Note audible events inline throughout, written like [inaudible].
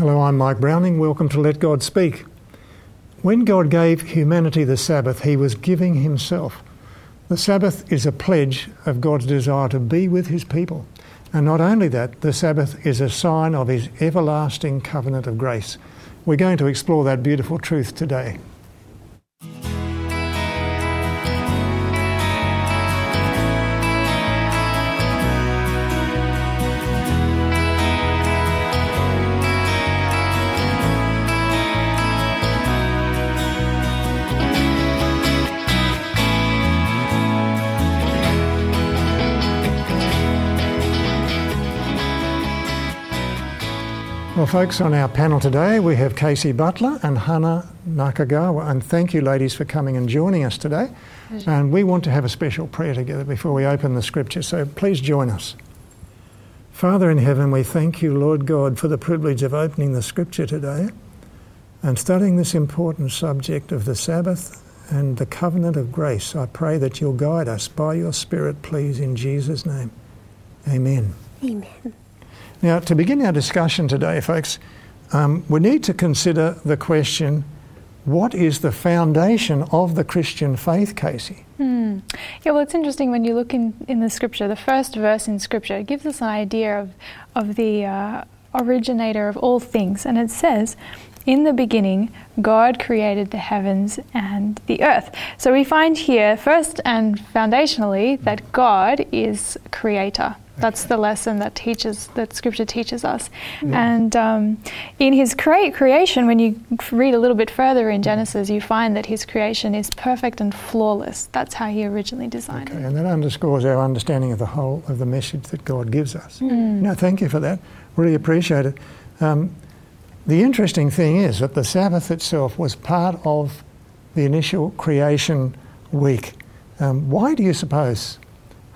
Hello, I'm Mike Browning. Welcome to Let God Speak. When God gave humanity the Sabbath, He was giving Himself. The Sabbath is a pledge of God's desire to be with His people. And not only that, the Sabbath is a sign of His everlasting covenant of grace. We're going to explore that beautiful truth today. Well, folks, on our panel today we have Casey Butler and Hannah Nakagawa. And thank you, ladies, for coming and joining us today. Pleasure. And we want to have a special prayer together before we open the scripture, so please join us. Father in heaven, we thank you, Lord God, for the privilege of opening the scripture today and studying this important subject of the Sabbath and the covenant of grace. I pray that you'll guide us by your Spirit, please, in Jesus' name. Amen. Amen. Now, to begin our discussion today, folks, um, we need to consider the question what is the foundation of the Christian faith, Casey? Hmm. Yeah, well, it's interesting when you look in, in the scripture, the first verse in scripture, gives us an idea of, of the uh, originator of all things. And it says, in the beginning, God created the heavens and the earth. So we find here, first and foundationally, that God is creator. That's the lesson that teaches that Scripture teaches us. Yeah. And um, in His cre- creation, when you read a little bit further in Genesis, you find that His creation is perfect and flawless. That's how He originally designed okay. it. And that underscores our understanding of the whole of the message that God gives us. Mm. No, thank you for that. Really appreciate it. Um, the interesting thing is that the Sabbath itself was part of the initial creation week. Um, why do you suppose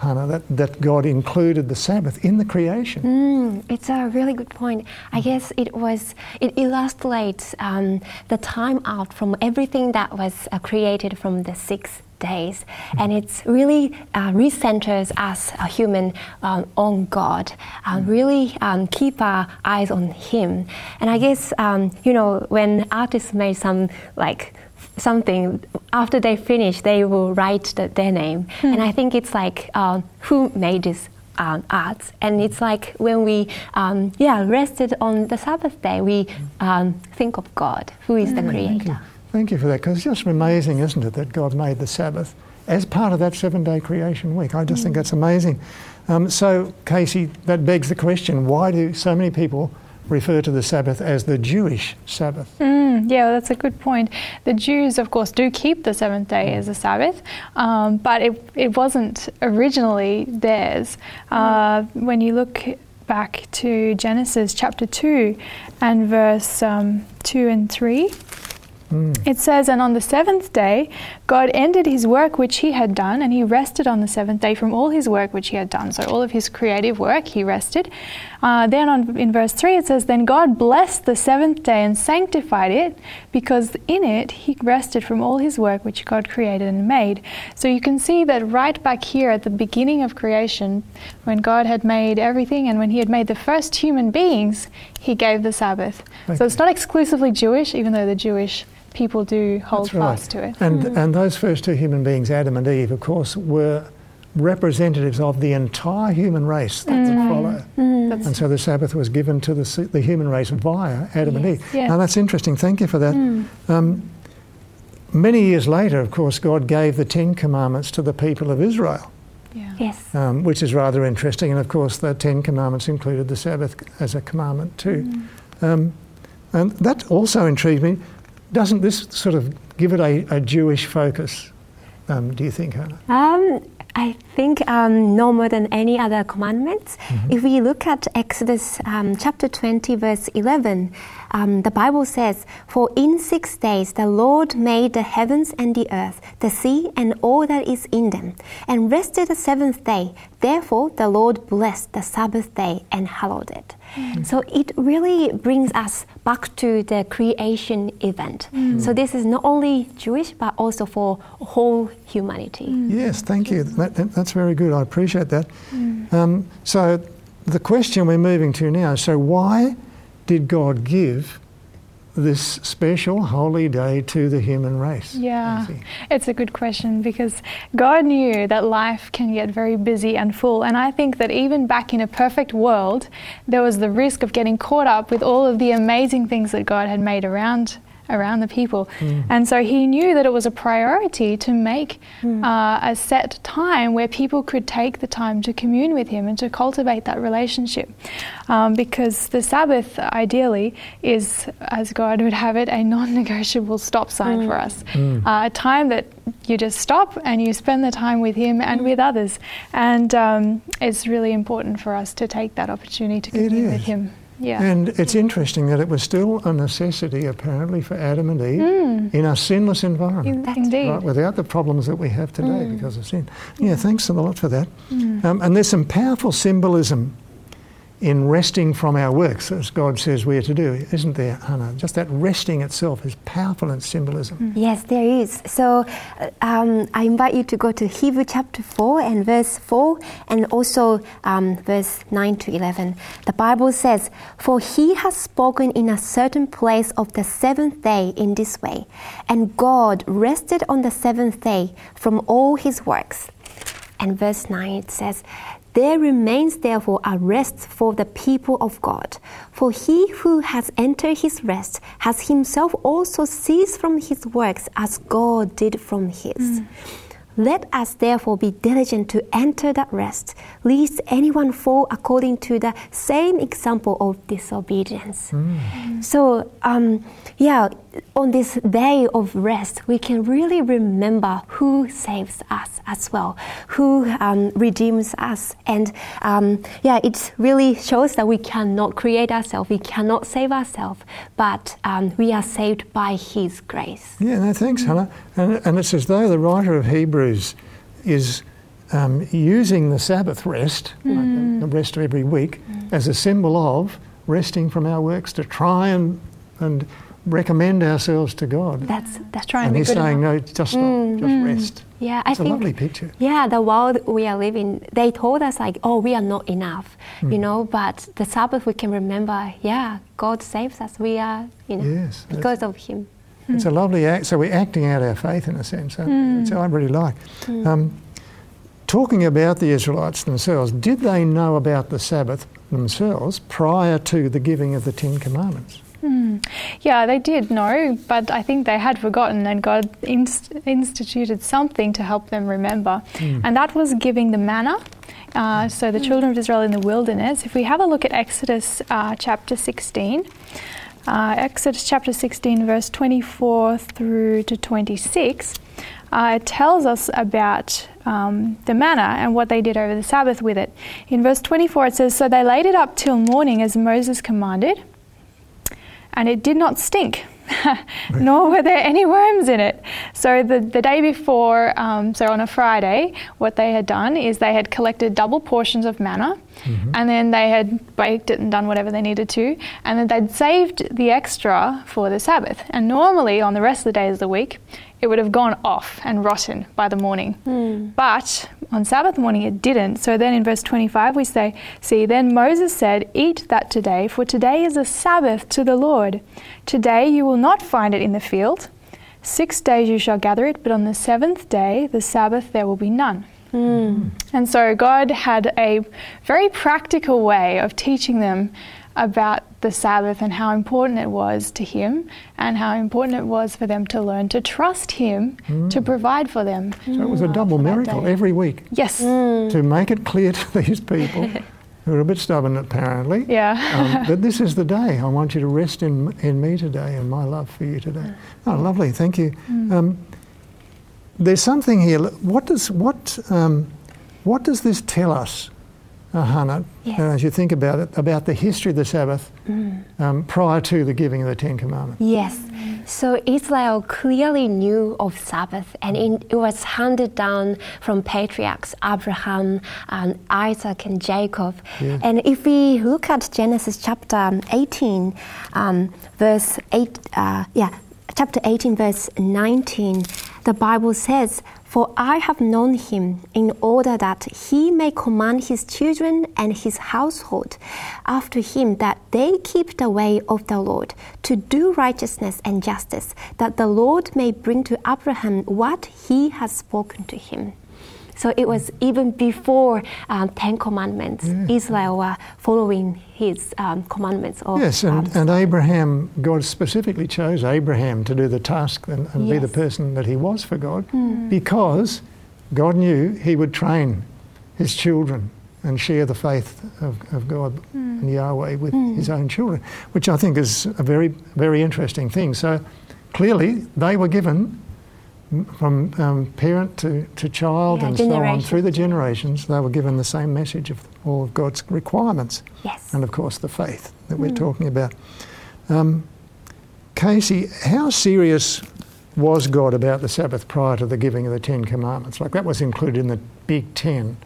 Hannah, that, that God included the Sabbath in the creation. Mm, it's a really good point. I guess it was it illustrates um, the time out from everything that was uh, created from the six days, and it's really uh, recenters us a human um, on God. Uh, really um, keep our eyes on Him, and I guess um, you know when artists made some like something after they finish they will write the, their name hmm. and i think it's like uh, who made this um, art and it's like when we um, yeah rested on the sabbath day we um, think of god who is the hmm. creator thank you, thank you for that because it's just amazing isn't it that god made the sabbath as part of that seven day creation week i just mm. think hmm. that's amazing um, so casey that begs the question why do so many people refer to the Sabbath as the Jewish Sabbath. Mm, yeah, well, that's a good point. The Jews, of course, do keep the seventh day as a Sabbath, um, but it, it wasn't originally theirs. Uh, when you look back to Genesis chapter 2 and verse um, 2 and 3, Mm. It says, And on the seventh day, God ended his work which he had done, and he rested on the seventh day from all his work which he had done. So, all of his creative work, he rested. Uh, then on, in verse 3, it says, Then God blessed the seventh day and sanctified it, because in it he rested from all his work which God created and made. So, you can see that right back here at the beginning of creation, when God had made everything and when he had made the first human beings, he gave the Sabbath. Okay. So, it's not exclusively Jewish, even though the Jewish people do hold fast to it. And, mm. and those first two human beings, Adam and Eve, of course, were representatives of the entire human race that mm. would follow. Mm. And so the Sabbath was given to the, the human race via Adam yes. and Eve. Yeah. Now that's interesting. Thank you for that. Mm. Um, many years later, of course, God gave the Ten Commandments to the people of Israel. Yeah. Yes. Um, which is rather interesting. And of course, the Ten Commandments included the Sabbath as a commandment too. Mm. Um, and that also intrigued me doesn't this sort of give it a, a Jewish focus? Um, do you think, Hannah? Um, I think um, no more than any other commandments. Mm-hmm. If we look at Exodus um, chapter 20, verse 11, um, the Bible says, For in six days the Lord made the heavens and the earth, the sea and all that is in them, and rested the seventh day. Therefore the Lord blessed the Sabbath day and hallowed it. Mm. So it really brings us back to the creation event. Mm. So this is not only Jewish, but also for whole humanity. Mm. Yes, thank you. That, that, that's very good. I appreciate that. Mm. Um, so the question we're moving to now so, why did God give this special holy day to the human race? Yeah, it's a good question because God knew that life can get very busy and full. And I think that even back in a perfect world, there was the risk of getting caught up with all of the amazing things that God had made around around the people. And so he knew that it was a priority to make uh, a set time where people could take the time to commune with him and to cultivate that relationship. Um, because the Sabbath, ideally, is, as God would have it, a non negotiable stop sign for us. Uh, a time that you just stop and you spend the time with him and with others. And um, it's really important for us to take that opportunity to commune with him. Yeah. And it's interesting that it was still a necessity, apparently, for Adam and Eve hmm. in a sinless environment. Indeed. Right, without the problems that we have today hmm. because of sin. Yeah, thanks a lot for that. Hmm. Um, and there's some powerful symbolism in resting from our works, as God says we are to do, isn't there, Hannah? Just that resting itself is powerful in symbolism. Yes, there is. So uh, um, I invite you to go to Hebrew chapter 4 and verse 4 and also um, verse 9 to 11. The Bible says, For he has spoken in a certain place of the seventh day in this way, and God rested on the seventh day from all his works. And verse 9 it says, There remains therefore a rest for the people of God. For he who has entered his rest has himself also ceased from his works as God did from his. Let us therefore be diligent to enter that rest, lest anyone fall according to the same example of disobedience. So, um, yeah, on this day of rest, we can really remember who saves us as well, who um, redeems us. And um, yeah, it really shows that we cannot create ourselves, we cannot save ourselves, but um, we are saved by His grace. Yeah, no, thanks, Hannah. And, and it's as though the writer of Hebrews is um, using the Sabbath rest, like the- rest of every week, as a symbol of resting from our works to try and, and recommend ourselves to God. That's, that's Try and and he's saying, enough. no, just stop, just rest. Yeah, I It's a think lovely picture. Yeah, the world we are living, they told us like, oh, we are not enough, Hmm. you know. But the Sabbath, we can remember, yeah, God saves us. We are, you know, Yes, because of Him. It's a lovely act. So we're acting out our faith in a sense, which I really like. Um, talking about the Israelites themselves, did they know about the Sabbath themselves prior to the giving of the Ten Commandments? Yeah, they did know, but I think they had forgotten, and God inst- instituted something to help them remember. And that was giving the manna. Uh, so, the children of Israel in the wilderness. If we have a look at Exodus uh, chapter 16, uh, Exodus chapter 16, verse 24 through to 26, uh, it tells us about um, the manna and what they did over the Sabbath with it. In verse 24, it says, So they laid it up till morning as Moses commanded and it did not stink, [laughs] nor were there any worms in it. So the, the day before, um, so on a Friday, what they had done is they had collected double portions of manna, and then they had baked it and done whatever they needed to, and then they'd saved the extra for the Sabbath. And normally on the rest of the days of the week, it would have gone off and rotten by the morning. Hmm. But on Sabbath morning it didn't. So then in verse 25 we say, See, then Moses said, Eat that today, for today is a Sabbath to the Lord. Today you will not find it in the field. Six days you shall gather it, but on the seventh day, the Sabbath, there will be none. Hmm. And so God had a very practical way of teaching them about the Sabbath and how important it was to Him and how important it was for them to learn to trust Him to provide for them. So it was a double miracle every week Yes. to make it clear to [laughs] these people who are a bit stubborn apparently Yeah. um, [laughs] that this is the day. I want you to rest in, in me today and my love for you today. Oh, lovely. Thank you. Um, there's something here. What does what um, what does this tell us, uh, Hannah, Yes. uh, as you think about it, about the history of the Sabbath um, prior to the giving of the Ten Commandments? Yes. So Israel clearly knew of Sabbath, and it, it was handed down from patriarchs Abraham, and Isaac, and Jacob. Yeah. And if we look at Genesis chapter 18, um, verse 8, uh, yeah, chapter 18, verse 19, the Bible says, For I have known him in order that he may command his children and his household after him that they keep the way of the Lord to do righteousness and justice, that the Lord may bring to Abraham what he has spoken to him. So it was even before um, Ten Commandments, Yeah. Israel were following his um, commandments. Of, Yes, and, um, and Abraham, God specifically chose Abraham to do the task and, and be the person that he was for God because God knew he would train his children and share the faith of, of God and Yahweh with his own children, which I think is a very, very interesting thing. So clearly, they were given from um, parent to, to child Yeah, and so on through the generations, they were given the same message of all of God's requirements yes. and of course the faith that we're talking about. Um, Casey, how serious was God about the Sabbath prior to the giving of the Ten Commandments? Like that was included in the Big Ten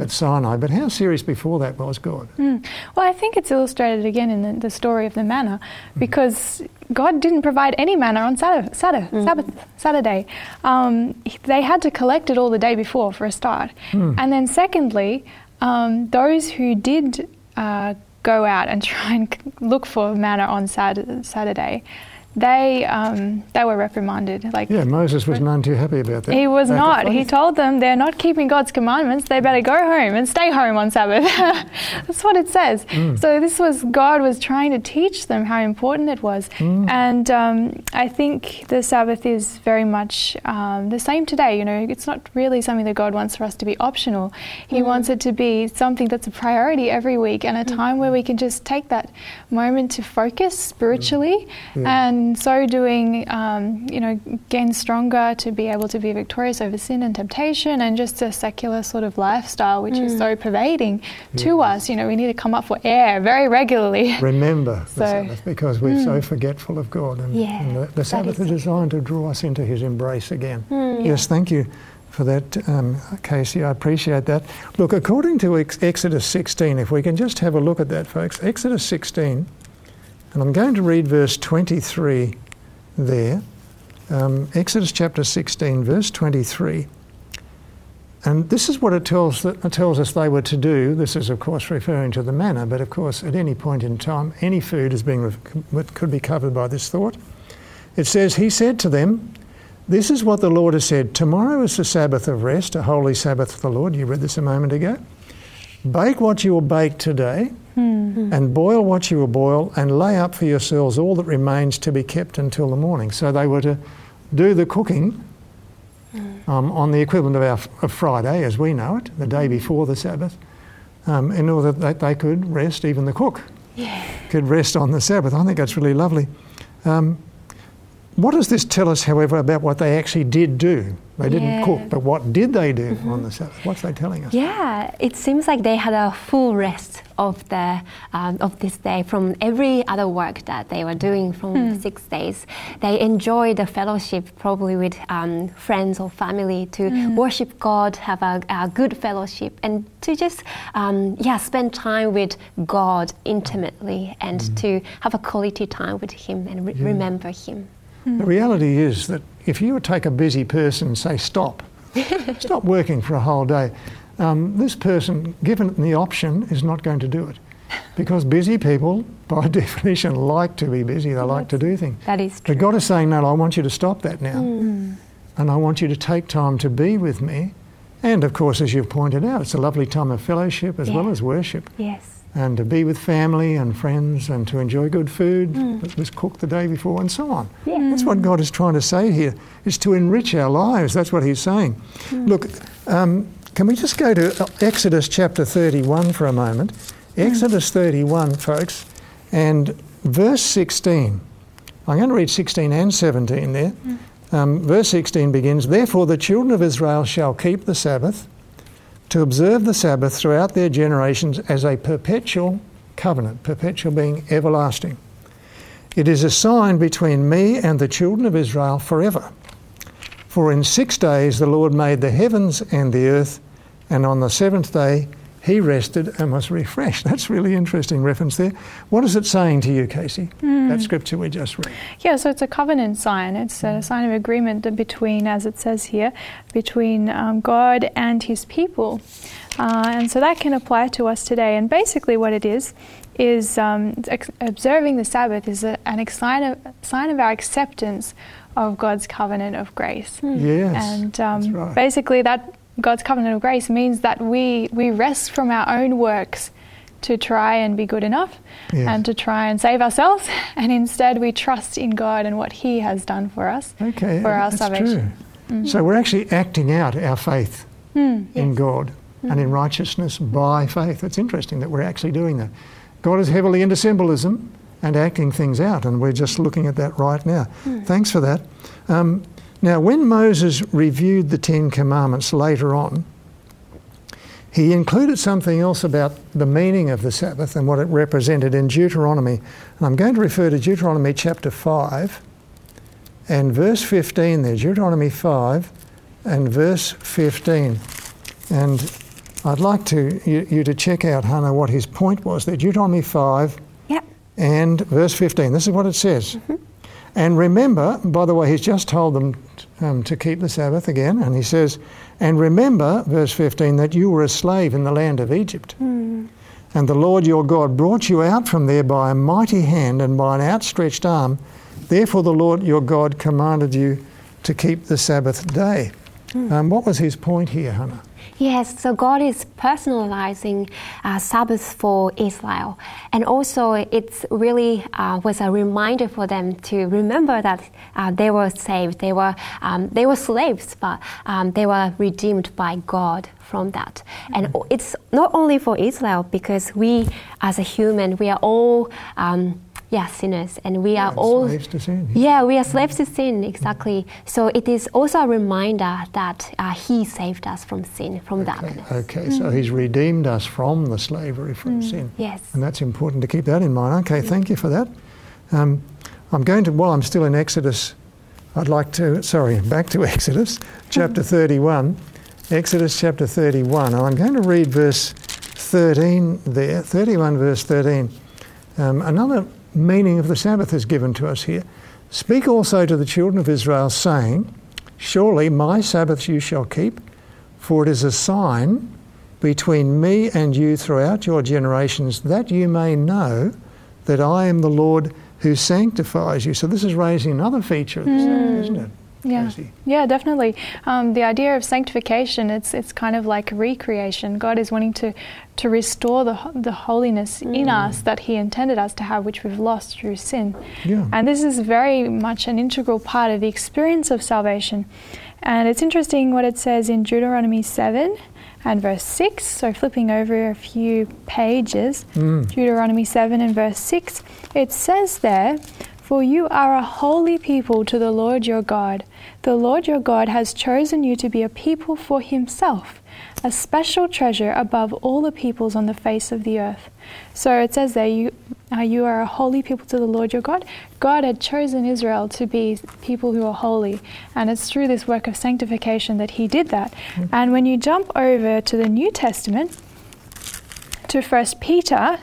at Sinai, but how serious before that was God? Mm. Well, I think it's illustrated again in the, the story of the manna because God didn't provide any manna on Saturday, Saturday, Sabbath, Saturday. Um, they had to collect it all the day before for a start. And then, secondly, um, those who did uh, go out and try and [laughs] look for manna on Saturday, they, um, they were reprimanded. Like, Yeah, Moses was none too happy about that. he was of not. He told them they're not keeping God's commandments. They better go home and stay home on Sabbath. [laughs] That's what it says. Mm. So this was God was trying to teach them how important it was. Mm. And um, I think the Sabbath is very much um, the same today. You know, it's not really something that God wants for us to be optional. He wants it to be something that's a priority every week and a time where we can just take that moment to focus spiritually Yeah. and so doing, um, you know, gain stronger to be able to be victorious over sin and temptation and just a secular sort of lifestyle, which is so pervading to us. You know, we need to come up for air very regularly. [laughs] Remember [laughs] the Sabbath because we're so forgetful of God. And, Yeah, and the, the Sabbath is is designed to draw us into His embrace again. Yes, thank you for that, um, Casey. I appreciate that. Look, according to Ex- Exodus 16, if we can just have a look at that, folks. Exodus 16, and I'm going to read verse 23 there. Um, Exodus chapter 16, verse 23. And this is what it tells, it tells us they were to do. This is, of course, referring to the manna, but of course, at any point in time, any food is being, could be covered by this thought. It says, He said to them, This is what the Lord has said Tomorrow is the Sabbath of rest, a holy Sabbath of the Lord. You read this a moment ago. Bake what you will bake today, and boil what you will boil, and lay up for yourselves all that remains to be kept until the morning. So they were to do the cooking um, on the equivalent of our of Friday, as we know it, the day before the Sabbath, um, in order that they could rest, even the cook could rest on the Sabbath. I think that's really lovely. Um, what does this tell us, however, about what they actually did do? They didn't Yeah. cook, but what did they do on the Sabbath? What's they telling us? Yeah, it seems like they had a full rest of the um, of this day from every other work that they were doing from the six days. They enjoyed the fellowship, probably with um, friends or family, to worship God, have a, a good fellowship, and to just um, yeah spend time with God intimately, and to have a quality time with Him and re- remember Him. The reality is that if you take a busy person and say, stop, [laughs] stop working for a whole day, um, this person, given the option, is not going to do it. Because busy people, by [laughs] definition, like to be busy, they like to do things. That is true. But God is saying, no, I want you to stop that now. Mm. And I want you to take time to be with me. And of course, as you've pointed out, it's a lovely time of fellowship as well as worship. Yes. And to be with family and friends and to enjoy good food Mm. that was cooked the day before and so on. That's what God is trying to say here, is to enrich our lives. That's what he's saying. Mm. Look, um, can we just go to Exodus chapter 31 for a moment? Mm. Exodus 31, folks, and verse 16. I'm going to read 16 and 17 there. Um, verse 16 begins Therefore, the children of Israel shall keep the Sabbath to observe the Sabbath throughout their generations as a perpetual covenant, perpetual being everlasting. It is a sign between me and the children of Israel forever. For in six days the Lord made the heavens and the earth, and on the seventh day he rested and was refreshed. That's really interesting reference there. What is it saying to you, Casey? That scripture we just read. Yeah, so it's a covenant sign. It's a sign of agreement between, as it says here, between um, God and his people. Uh, and so that can apply to us today. And basically, what it is, is um, ex- observing the Sabbath is a, an ex- sign of, sign of our acceptance of God's covenant of grace. Yes. And um, that's right. basically, that God's covenant of grace means that we, we rest from our own works to try and be good enough Yes. and to try and save ourselves, [laughs] and instead we trust in God and what He has done for us Okay, for our that's salvation. true. So we're actually acting out our faith hmm. in God and in mm. righteousness by faith. It's interesting that we're actually doing that. God is heavily into symbolism and acting things out, and we're just looking at that right now. Hmm. Thanks for that. Um, now, when Moses reviewed the Ten Commandments later on, he included something else about the meaning of the Sabbath and what it represented in Deuteronomy. And I'm going to refer to Deuteronomy chapter 5 and verse 15 there, Deuteronomy 5 and verse 15. And I'd like to you, you to check out, Hannah, what his point was there. Deuteronomy 5 Yep. and verse 15. This is what it says. Mm-hmm. And remember, by the way, he's just told them um, to keep the Sabbath again, and he says, And remember, verse 15, that you were a slave in the land of Egypt. And the Lord your God brought you out from there by a mighty hand and by an outstretched arm. Therefore, the Lord your God commanded you to keep the Sabbath day. Um, what was his point here, Hannah? Yes, so God is personalizing uh, Sabbath for Israel, and also it's really uh, was a reminder for them to remember that uh, they were saved, they were um, they were slaves, but um, they were redeemed by God from that. And it's not only for Israel because we, as a human, we are all. Um, yeah, sinners, and we are all slaves to sin. yeah, we are slaves to sin, exactly. So it is also a reminder that uh, He saved us from sin, from darkness. Okay, so he's redeemed us from the slavery from sin. Yes. And that's important to keep that in mind. Okay, thank you for that. Um, I'm going to, while I'm still in Exodus, I'd like to, sorry, back to [laughs] Exodus, chapter [laughs] 31. Exodus chapter 31. And I'm going to read verse 13 there, 31 verse 13. Um, another meaning of the Sabbath is given to us here. Speak also to the children of Israel, saying, Surely my Sabbaths you shall keep, for it is a sign between me and you throughout your generations, that you may know that I am the Lord who sanctifies you. So this is raising another feature of the Sabbath, hmm. isn't it? Yeah, yeah, definitely. Um, the idea of sanctification, it's it's kind of like recreation. God is wanting to to restore the the holiness in us that He intended us to have, which we've lost through sin. Yeah. And this is very much an integral part of the experience of salvation. And it's interesting what it says in Deuteronomy seven and verse six. So flipping over a few pages, Deuteronomy seven and verse six, it says there. For you are a holy people to the Lord your God. The Lord your God has chosen you to be a people for himself, a special treasure above all the peoples on the face of the earth. So it says there, you, uh, you are a holy people to the Lord your God. God had chosen Israel to be people who are holy, and it's through this work of sanctification that he did that. And when you jump over to the New Testament, to First Peter,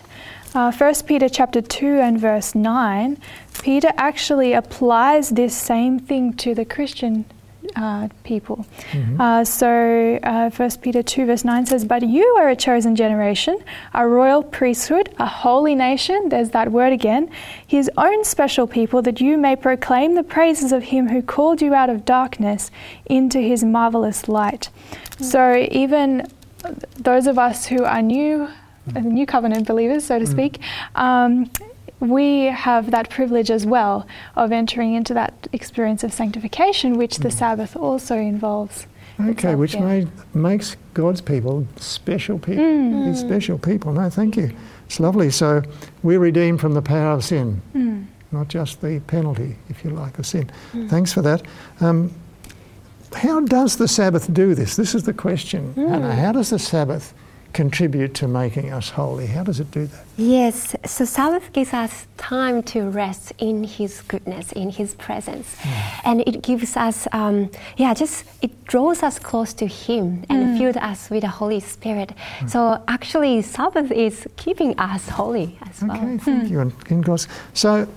uh, 1 Peter chapter 2 and verse 9, Peter actually applies this same thing to the Christian uh, people. Uh, so uh, 1 Peter 2 verse 9 says, But you are a chosen generation, a royal priesthood, a holy nation, there's that word again, his own special people, that you may proclaim the praises of him who called you out of darkness into his marvelous light. So even those of us who are new, uh, new covenant believers, so to speak, um, we have that privilege as well of entering into that experience of sanctification, which the Sabbath also involves. Okay, itself, which yeah. made, makes God's people special people. Mm. These special people. No, thank you. It's lovely. So we're redeemed from the power of sin, Mm. not just the penalty, if you like, of sin. Thanks for that. Um, how does the Sabbath do this? This is the question. Anna. How does the Sabbath contribute to making us holy? How does it do that? Yes, so Sabbath gives us time to rest in His goodness, in His presence, hmm. and it gives us, um, yeah, just it draws us close to Him and hmm. fills us with the Holy Spirit. Hmm. So actually, Sabbath is keeping us holy as well. Okay, thank you. And in God's so,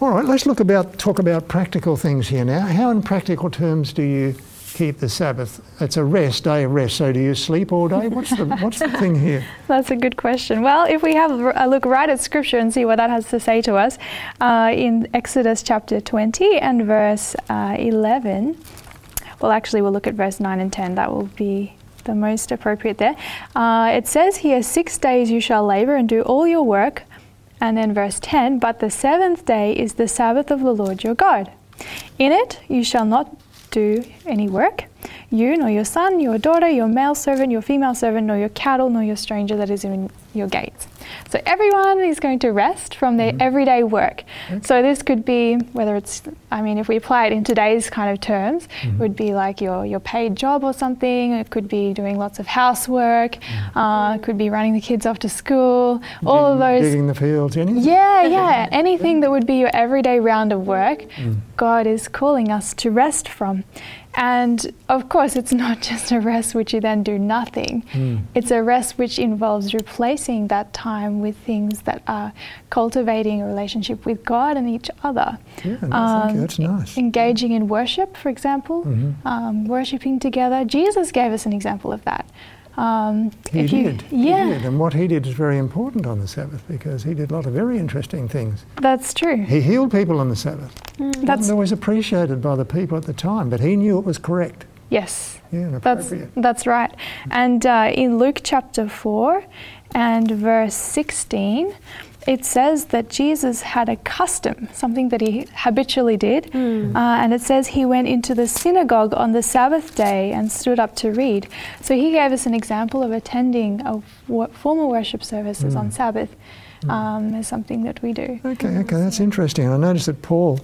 all right, let's look about talk about practical things here now. How, in practical terms, do you keep the Sabbath? It's a rest, day of rest. So, do you sleep all day? What's the what's the thing here? [laughs] That's a good question. Well, if we have a look right at Scripture and see what that has to say to us, uh, in Exodus chapter 20 and verse uh, 11, well, actually, we'll look at verse 9 and 10. That will be the most appropriate there. Uh, it says here, Six days you shall labor and do all your work. And then verse 10, but the seventh day is the Sabbath of the Lord your God. In it you shall not do any work, you, nor your son, your daughter, your male servant, your female servant, nor your cattle, nor your stranger that is in your gates. So everyone is going to rest from their mm-hmm. everyday work. Mm-hmm. So this could be whether it's, I mean, if we apply it in today's kind of terms, it mm-hmm. would be like your, your paid job or something. It could be doing lots of housework. Uh, it could be running the kids off to school. All of those. Digging the fields, anything? Yeah, yeah. [laughs] Anything that would be your everyday round of work, God is calling us to rest from. And of course, it's [laughs] not just a rest which you then do nothing. Mm. It's a rest which involves replacing that time with things that are cultivating a relationship with God and each other. Yeah, thank. Um, That's nice. Engaging in worship, for example, Mm-hmm. um, worshiping together. Jesus gave us an example of that. Um, He if you- did. He yeah, did. And what he did is very important on the Sabbath because he did a lot of very interesting things. that's true. He healed people on the Sabbath. That's Wasn't always appreciated by the people at the time, but he knew it was correct. yes. Yeah, That's that's right. And uh, in Luke chapter four and verse sixteen, it says that Jesus had a custom, something that he habitually did, uh, and it says he went into the synagogue on the Sabbath day and stood up to read. So he gave us an example of attending a wo- formal worship services on Sabbath. Um, is something that we do. Okay, okay, that's interesting. I noticed that Paul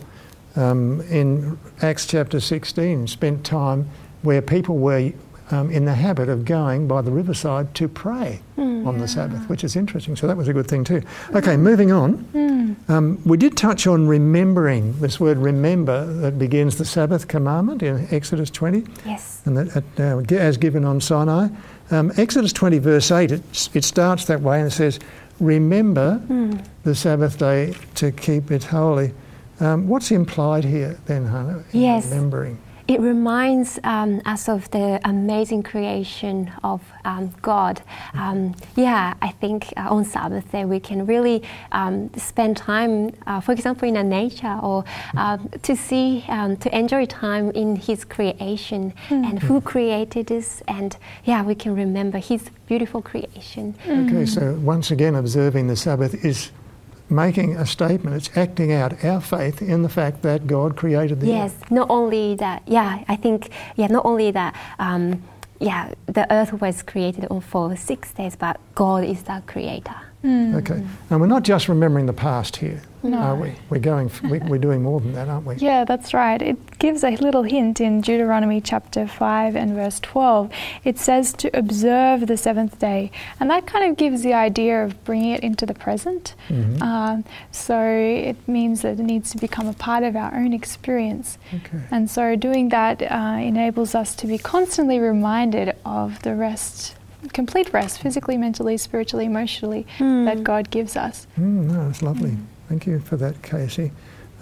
um, in Acts chapter 16 spent time where people were um, in the habit of going by the riverside to pray on the Sabbath, which is interesting. So that was a good thing too. Okay, moving on. Um, we did touch on remembering, this word remember that begins the Sabbath commandment in Exodus 20 Yes. and that, uh, as given on Sinai. Um, Exodus 20, verse 8, it, it starts that way and it says, Remember the Sabbath day to keep it holy. Um, what's implied here then, Hannah? Yes. Remembering. It reminds um, us of the amazing creation of um, God. Um, yeah, I think uh, on Sabbath day we can really um, spend time, uh, for example, in a nature or um, to see, um, to enjoy time in His creation and who created this. And yeah, we can remember His beautiful creation. Okay, so once again, observing the Sabbath is making a statement. It's acting out our faith in the fact that God created the Yes, earth. not only that, yeah, I think, yeah, not only that, um, yeah, the earth was created on for six days, but God is the creator. Okay, and we're not just remembering the past here, No. are we? We're going. We, we're doing more than that, aren't we? Yeah, that's right. It gives a little hint in Deuteronomy chapter 5 and verse 12. It says to observe the seventh day. And that kind of gives the idea of bringing it into the present. Mhm. Um, so it means that it needs to become a part of our own experience. Okay. And so doing that uh, enables us to be constantly reminded of the rest, complete rest, physically, mentally, spiritually, emotionally, that God gives us. Mm, no, that's lovely. Thank you for that, Casey.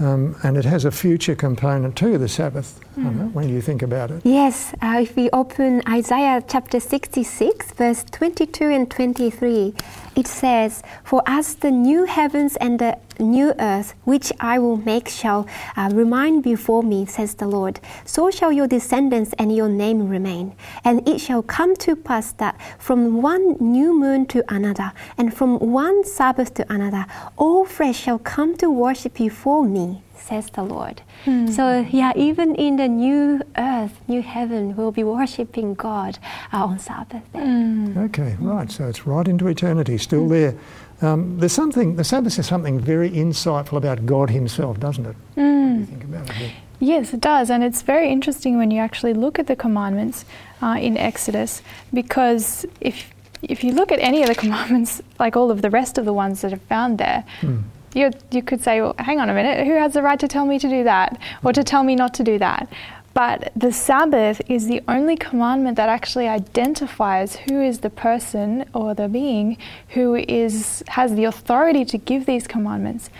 Um, and it has a future component to the Sabbath. Hannah, when you think about it. Yes, uh, if we open Isaiah chapter 66, verse 22 and 23, it says, For as the new heavens and the new earth, which I will make, shall uh, remain before me, says the Lord, so shall your descendants and your name remain. And it shall come to pass that from one new moon to another, and from one Sabbath to another, all flesh shall come to worship before me, says the Lord. So, yeah, even in the new earth, new heaven, we'll be worshiping God uh, on Sabbath day. Okay, right. So it's right into eternity, still there. Um, there's something. The Sabbath is something very insightful about God Himself, doesn't it? What do you think about it? Yes, it does. And it's very interesting when you actually look at the commandments uh, in Exodus because if if you look at any of the [laughs] commandments, like all of the rest of the ones that are found there, Hmm. you, you could say, well, hang on a minute, who has the right to tell me to do that or to tell me not to do that? But the Sabbath is the only commandment that actually identifies who is the person or the being who is has the authority to give these commandments.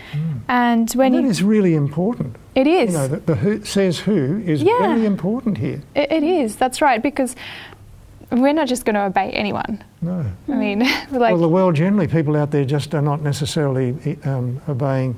And when Hmm. That is really important. it is, You know, the, the who says who is Yeah. very important here. it, it is. That's right, because we're not just going to obey anyone. No. I mean, [laughs] like well, the world generally, people out there just are not necessarily um, obeying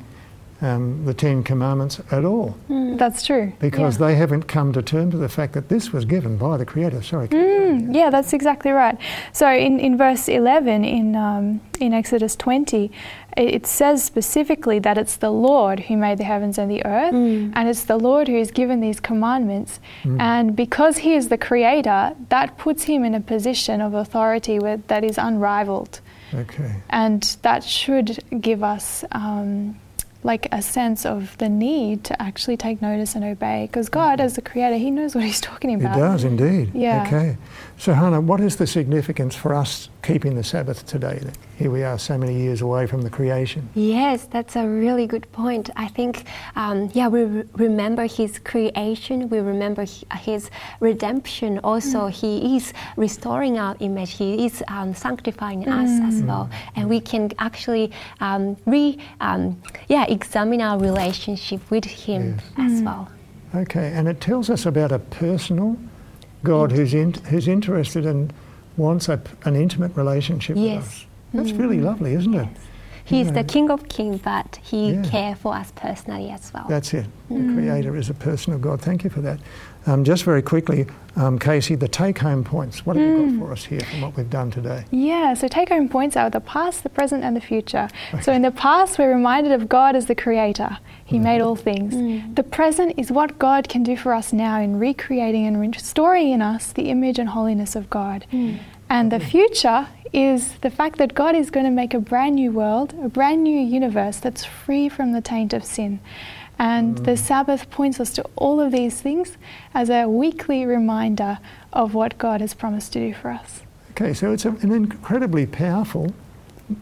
um, the Ten Commandments at all that's true because yeah. they haven't come to terms with the fact that this was given by the Creator. Sorry. Mm, yeah, that's exactly right. So in, in verse 11 in, um, in Exodus 20, it, it says specifically that it's the Lord who made the heavens and the earth, Mm. and it's the Lord who has given these commandments. Mm. And because he is the creator, that puts him in a position of authority with, that is unrivaled. Okay. And that should give us. Um, like a sense of the need to actually take notice and obey, because God, as the Creator, He knows what He's talking about. He does indeed. Yeah. Okay. So, Hannah, what is the significance for us keeping the Sabbath today? Here we are, so many years away from the creation. Yes, that's a really good point. I think, um, yeah, we re- remember His creation, we remember His redemption. Also, He is restoring our image, He is um, sanctifying us as well. And we can actually um, re, um, yeah, examine our relationship with Him as well. Okay, and it tells us about a personal God who's in, who's interested and wants a, an intimate relationship with us. That's really lovely, isn't it? He is Yeah. the King of Kings, but He Yeah. cares for us personally as well. That's it. The Creator is a personal God. Thank you for that. Um, just very quickly, um, Casey, the take-home points. What have you got hmm. for us here from what we've done today? Yeah, so take home points are the past, the present, and the future. So in the past, we're reminded of God as the creator. He hmm. made all things. Hmm. The present is what God can do for us now in recreating and restoring in us the image and holiness of God. And the future is the fact that God is going to make a brand new world, a brand new universe that's free from the taint of sin. And the mm. Sabbath points us to all of these things as a weekly reminder of what God has promised to do for us. Okay, so it's a, an incredibly powerful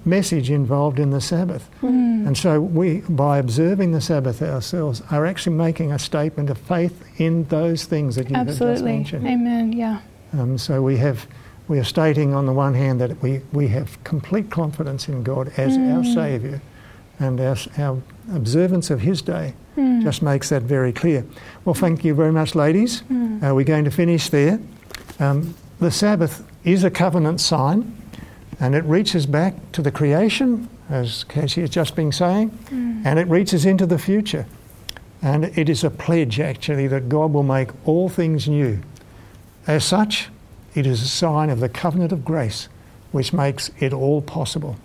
message involved in the Sabbath. Mm. And so we, by observing the Sabbath ourselves, are actually making a statement of faith in those things that you have just Absolutely. mentioned. Amen. Yeah. Um, so we have, we are stating on the one hand that we, we have complete confidence in God as our mm. Saviour, and our, our observance of His day just makes that very clear. Well, thank you very much, ladies. Uh, we're going to finish there. Um, the Sabbath is a covenant sign, and it reaches back to the creation, as Cassie has just been saying, and it reaches into the future. And it is a pledge, actually, that God will make all things new. As such, it is a sign of the covenant of grace which makes it all possible.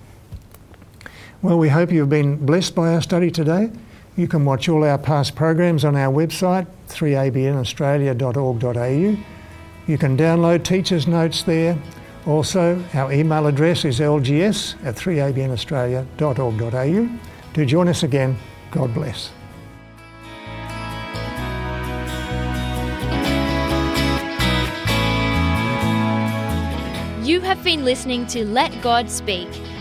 Well, we hope you've been blessed by our study today. You can watch all our past programs on our website, 3abnaustralia.org.au. You can download teachers' notes there. Also, our email address is lgs at 3abnaustralia.org.au. Do join us again. God bless. You have been listening to Let God Speak,